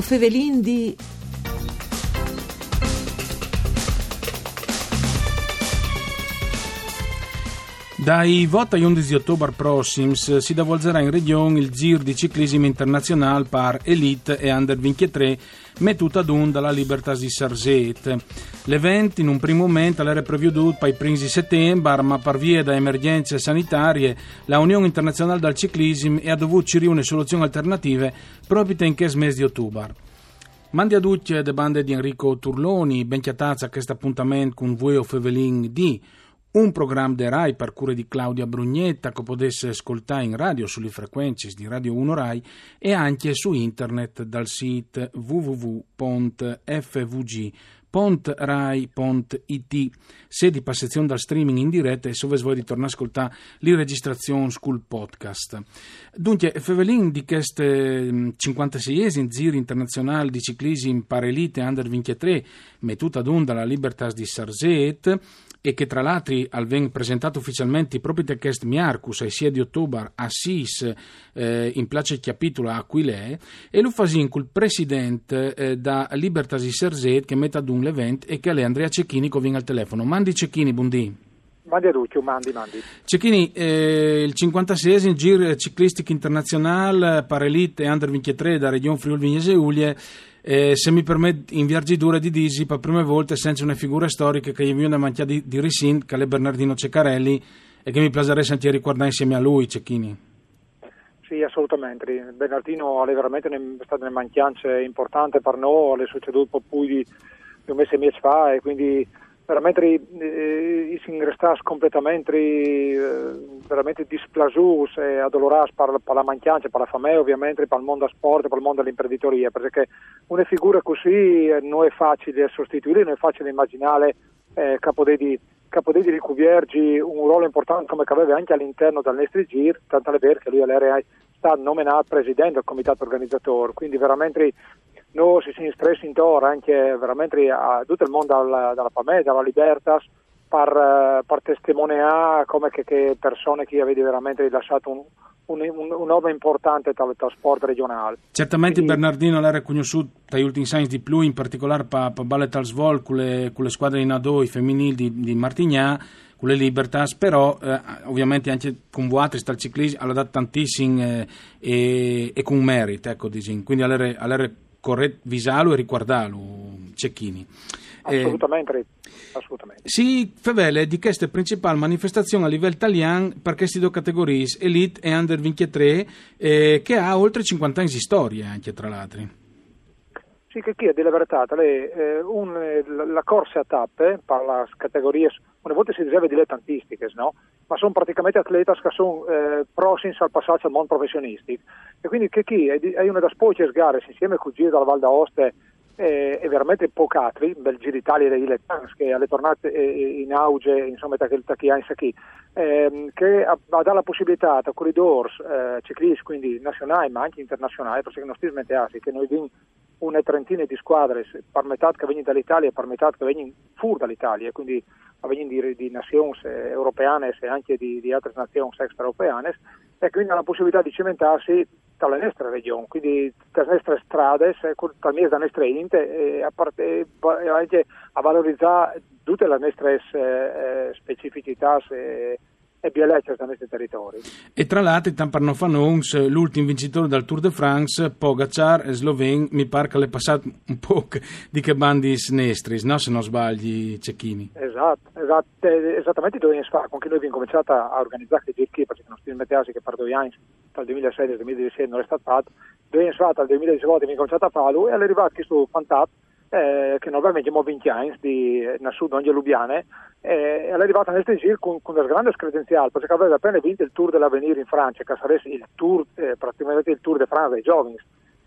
O Fevelin di... Dai voti a 11 ottobre prossims si davolgerà in regione il Gir di ciclismo internazionale par Elite e Under 23 mettuto ad un dalla Libertas di Sarzet. L'evento in un primo momento era previsto per i primi settembre, ma per via da emergenze sanitarie la Unione Internazionale del Ciclismo ha dovuto cercare soluzioni alternative proprio in questo mese di ottobre. Mandi a tutti le bande di Enrico Turloni, ben chiatazza a questo appuntamento con voi o Fevelin di un programma de RAI per cure di Claudia Brugnetta che potesse ascoltare in radio sulle frequenze di Radio 1 RAI e anche su internet dal sito www.fvg.rai.it se di passazione dal streaming in diretta e se vuoi ritornare a ascoltare le registrazioni sul podcast. Dunque, Fevelin di questo 56esimo giro internazionale di ciclismo parelite under 23 mettuta ad onda la Libertas di Sarzet e che tra l'altro al ven presentato ufficialmente proprio da questo miarcus ai 6 di ottobre a SIS eh, in place capitolo a Aquilè e lo fasin col presidente eh, da Libertas di Serzet che mette ad un l'event e che è Andrea Cecchini che viene al telefono. Mandi Cecchini, buondì. Mandi a Duccio, mandi, mandi. Cecchini, eh, il 56esimo Giro Ciclistico Internazionale per Elite e Under 23 da Regione Friuli Vignese Ulie eh, se mi permette, in Viargidura di Disi, per prime volte senza una figura storica che io vi ho manchia di, di Risin, che è Bernardino Ceccarelli, e che mi piacerebbe sentire ricordare insieme a lui, Cecchini. Sì, assolutamente. Bernardino è veramente stato una mancanza importante per noi, è succeduto poi di un mese e mezzo fa, e quindi veramente eh, si ingrestasse completamente eh, veramente displasus e addolorati per, per, la mancanza, per la famiglia ovviamente, per il mondo sport, per il mondo dell'imprenditoria, perché una figura così eh, non è facile sostituire, non è facile immaginare eh, capodedi capodei di ricuviergi un ruolo importante come che aveva anche all'interno del nostro giro, tanto è vero che lui all'area sta nominato presidente del comitato organizzatore, quindi veramente noi si sono stressi intorno anche veramente a tutto il mondo dalla, dalla PAME, dalla Libertas, per, eh, per testimoniare come che, che, persone che avete veramente lasciato un, un, un, un nome importante dal sport regionale. Certamente Quindi, Bernardino l'ha riconosciuto dagli ultimi anni di più, in particolare per pa Ballet al Svol con le, con le squadre in A2 femminili di, di Martignà, con le Libertas, però eh, ovviamente anche con Vuatris dal ciclismo ha dato tantissimo eh, e, e, con merito, ecco, diciamo. quindi all'era, corretto visalo e riguardarlo, Cecchini. Assolutamente, eh, assolutamente. Si favele di queste principali manifestazioni a livello italiano per queste due categorie, Elite e Under 23, eh, che ha oltre 50 anni di storia anche tra l'altro. Sì, che chi verità, le, eh, un, la corsa a tappe per le categorie, una volta si diceva dilettantistiche, no? Ma sono praticamente atleti che sono eh, prossimi al passaggio al mondo professionistico. E quindi che chi è, una delle poche gare insieme con Giro dalla Val d'Aoste eh, è veramente pocatri, bel Giro Italia dei dilettanti che alle tornate eh, in auge, insomma, da chi ha in Sacchi, ehm, che dato la possibilità a corridors eh, ciclisti, quindi nazionali ma anche internazionali, perché non stiamo che noi abbiamo una trentina di squadre, per metà che vengono dall'Italia e per metà che vengono fuori dall'Italia, quindi vengono di, di nazioni europee e anche di, di altre nazioni extraeuropeane, e quindi hanno la possibilità di cimentarsi dalla nostra regione, quindi dalle nostre strade, dalle nostre inte, e a, parte, anche a valorizzare tutte le nostre eh, specificità. Se, e bellezza da questi territori. E tra l'altro, non fare l'ultimo vincitore del Tour de France, Pogacar, sloven, mi pare che l'è passato un po' di che bandi snestris, no? se non sbagli, Cecchini. Esatto, esatto esattamente due anni fa, con che noi abbiamo cominciato a organizzare il GP, perché non stiamo mettendo che per due anni, dal 2006 al 2016 non è stato fatto, due anni fa, dal 2018 abbiamo cominciato a farlo e è arrivato questo fantastico eh, che normalmente abbiamo 20 anni di Nassud Onge Lubiane eh, è arrivata nel Giro con, con una grande credenziale perché aveva appena vinto il Tour dell'Avenir in Francia che sarebbe il Tour, eh, praticamente il Tour de France dei giovani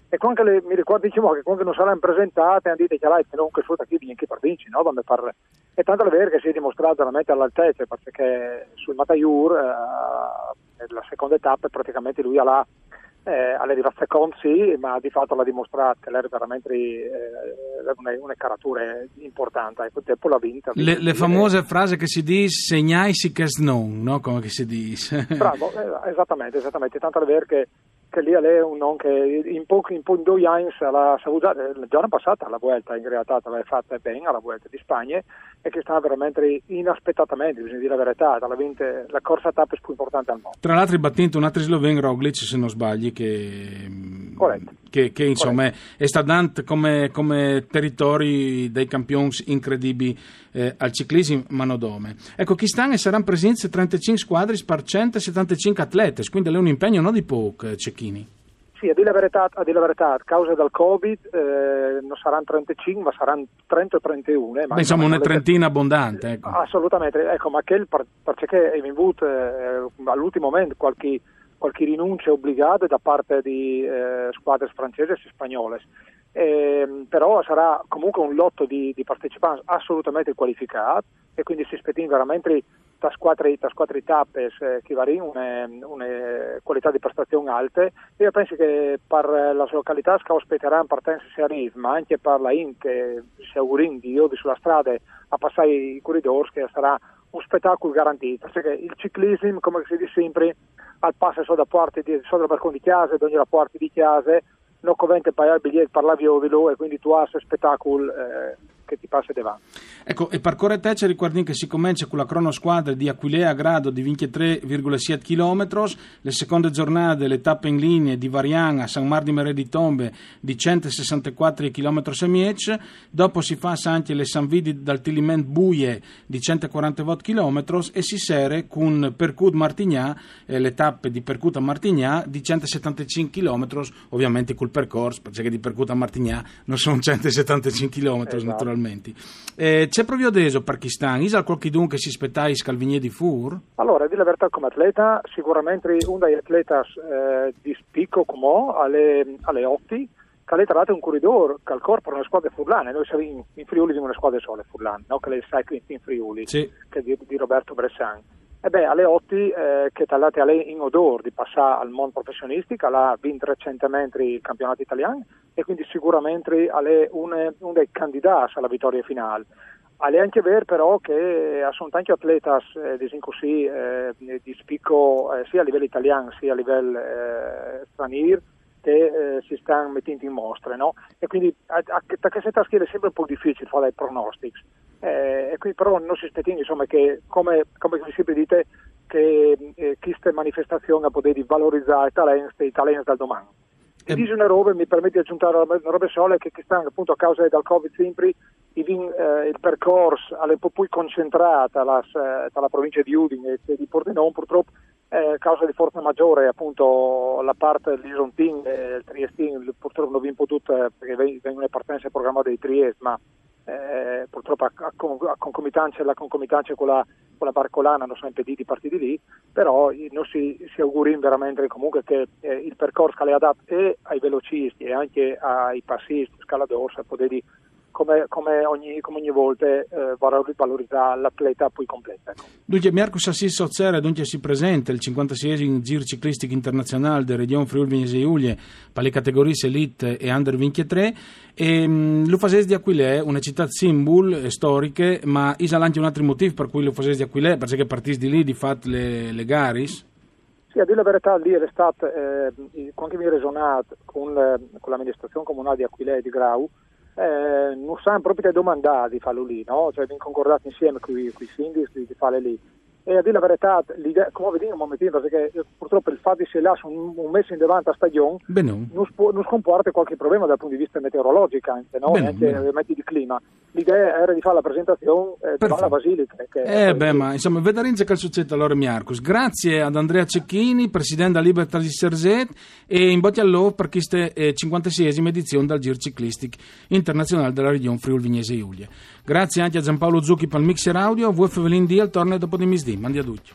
e quando le, mi ricordo diciamo, che quando non saranno presentate hanno detto che lei non che sotto chi vince per vinci no? Per... e tanto è vero che si è dimostrato veramente all'altezza perché sul Mataiur eh, la seconda tappa praticamente lui ha la eh, all'arriva secondo sì, ma di fatto l'ha dimostrato che era veramente eh, una, una caratura importante, ecco, tempo l'ha vinta. Le, le famose frasi che si dice segnai si che non, no? come si dice. Bravo, eh, esattamente, esattamente, tanto è vero che che lì è un non che in pochi in, in due anni l'ha saputo la giornata passata la Vuelta in realtà l'aveva fatta bene alla Vuelta di Spagna e che stava veramente inaspettatamente bisogna dire la verità la, vinte, la corsa tappa più importante al mondo. Tra l'altro battito un altro sloven Roglic se non sbagli che, che, che insomma è, è stato come, come territori dei campioni incredibili eh, al ciclismo manodome ecco chi stanno e saranno presenti 35 squadre per 175 atleti quindi è un impegno non di poco eh, Cecchini sì, a dire la verità, a, dire la verità, causa del Covid eh, non saranno 35, ma saranno 30 o 31. Eh, ma insomma una trentina abbondante. Ecco. Assolutamente, ecco, ma che perché è venuto eh, all'ultimo momento qualche, qualche rinuncia obbligata da parte di eh, squadre francesi e spagnole. Eh, però sarà comunque un lotto di, di partecipanti assolutamente qualificato e quindi si aspetta veramente da squadre, da squadre tappe che varino una, una, qualità di prestazione alte io penso che per la località che aspetteranno partenza si arriva ma anche per la IN si augurino di io sulla strada a passare i corridori che sarà un spettacolo garantito perché il ciclismo come si dice sempre al passo solo da parte di solo da di chiesa da ogni porta di chiesa non convente pagare il biglietto per la viovilo e quindi tu hai spettacolo eh, che ti passa davanti. Ecco, e per corre ci ricordiamo che si comincia con la cronosquadra di Aquilea a grado di 23,7 km, le seconde giornate le tappe in linea di Varian a San Mar di Mere di Tombe di 164 km e miec, dopo si fa anche le San Vidi dal Tiliment Buie di 140 km e si sere con Percut Martignà, eh, le tappe di Percut a Martignà di 175 km, ovviamente col percorso, perché di Percut a Martignà non sono 175 km esatto. naturalmente naturalmente. Eh, c'è proprio adesso Pakistan, Isa qualche dunque si aspettai Scalvigné di Fur? Allora, di la verità come atleta, sicuramente uno degli atleti eh, di spicco come alle, alle 8 che tra l'altro un corridore che al corpo è una squadra furlane, noi siamo in, in Friuli di una squadra sola furlane, no? che è il Cycling Team Friuli, sì. che è di, di Roberto Bressan. E beh, alle 8 eh, che talate a lei in odore di passare al mondo professionistico, ha vinto recentemente il campionato italiano e quindi sicuramente è uno dei candidati alla vittoria finale. È anche vero però che sono tanti atleti eh, eh, di spicco eh, sia a livello italiano sia a livello eh, straniero che eh, si stanno mettendo in mostra. No? E quindi a, a, a queste tasche è sempre un po' difficile fare i pronostici. Eh, e qui però non si aspetta insomma, che, come, come sempre dite, che eh, queste manifestazioni poter valorizzare i talenti, i talenti del domani. E dice una roba, mi permette di aggiungere una roba sola, che, che stanno appunto a causa del Covid sempre il, eh, il percorso è un po' più concentrato dalla eh, provincia di Udine e di Pordenone, purtroppo eh, causa di forza maggiore appunto la parte dell'Isontin e il Triestin purtroppo non vi potuto eh, perché vengono le partenze programmate di Trieste ma eh, purtroppo a, a, concomitanza, la concomitanza con la, con la Barcolana non sono impediti i partiti lì, però noi si, si auguriamo veramente comunque che eh, il percorso che le adatta e ai velocisti e anche ai passisti, scaladors, a poter come, come, ogni, come ogni volta eh, valorizzare l'atleta poi completa. Ecco. Dunque, Marcus Assis Sozzera dunque si presenta il 56 Giro Ciclistico Internazionale del Regione Friuli Venezia Giulia per le categorie Elite e Under 23 e um, lo fasese di Aquilè, una città simbol storiche, ma isa anche un altro motivo per cui lo fasese di Aquilè, perché partiti di lì di fatto le, le garis? Sì, a dire la verità, lì è stato, eh, quando mi risuonato con, con l'amministrazione comunale di Aquilè e di Grau, eh, non sanno proprio che domandare di farlo lì, no? cioè abbiamo concordato insieme con i sindaci di farlo lì. E a dire la verità, come vediamo un momentino, perché purtroppo il fatto di se lascia un, un mese in davanti a stagione non, non comporta qualche problema dal punto di vista meteorologico anche, no? Bene, anche bene. di clima. L'idea era di fare la presentazione eh, della Basilica. Che eh beh, ma insomma, che succede allora Marcus. Grazie ad Andrea Cecchini, presidente della Libertà di Serzet e in botti all'o per questa eh, 56esima edizione del Giro Ciclistic Internazionale della Regione Friuli Vignese Giulia. Grazie anche a Giampaolo Zucchi per il mixer audio, VF Velin al torneo dopo di misdì. Mandi a tutti.